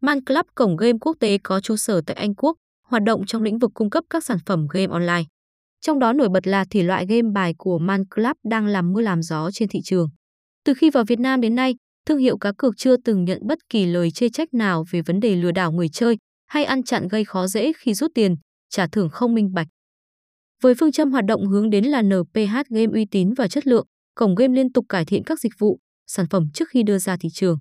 Man Club cổng game quốc tế có trụ sở tại Anh Quốc, hoạt động trong lĩnh vực cung cấp các sản phẩm game online. Trong đó nổi bật là thể loại game bài của Man Club đang làm mưa làm gió trên thị trường. Từ khi vào Việt Nam đến nay, thương hiệu cá cược chưa từng nhận bất kỳ lời chê trách nào về vấn đề lừa đảo người chơi hay ăn chặn gây khó dễ khi rút tiền, trả thưởng không minh bạch. Với phương châm hoạt động hướng đến là NPH game uy tín và chất lượng, cổng game liên tục cải thiện các dịch vụ, sản phẩm trước khi đưa ra thị trường.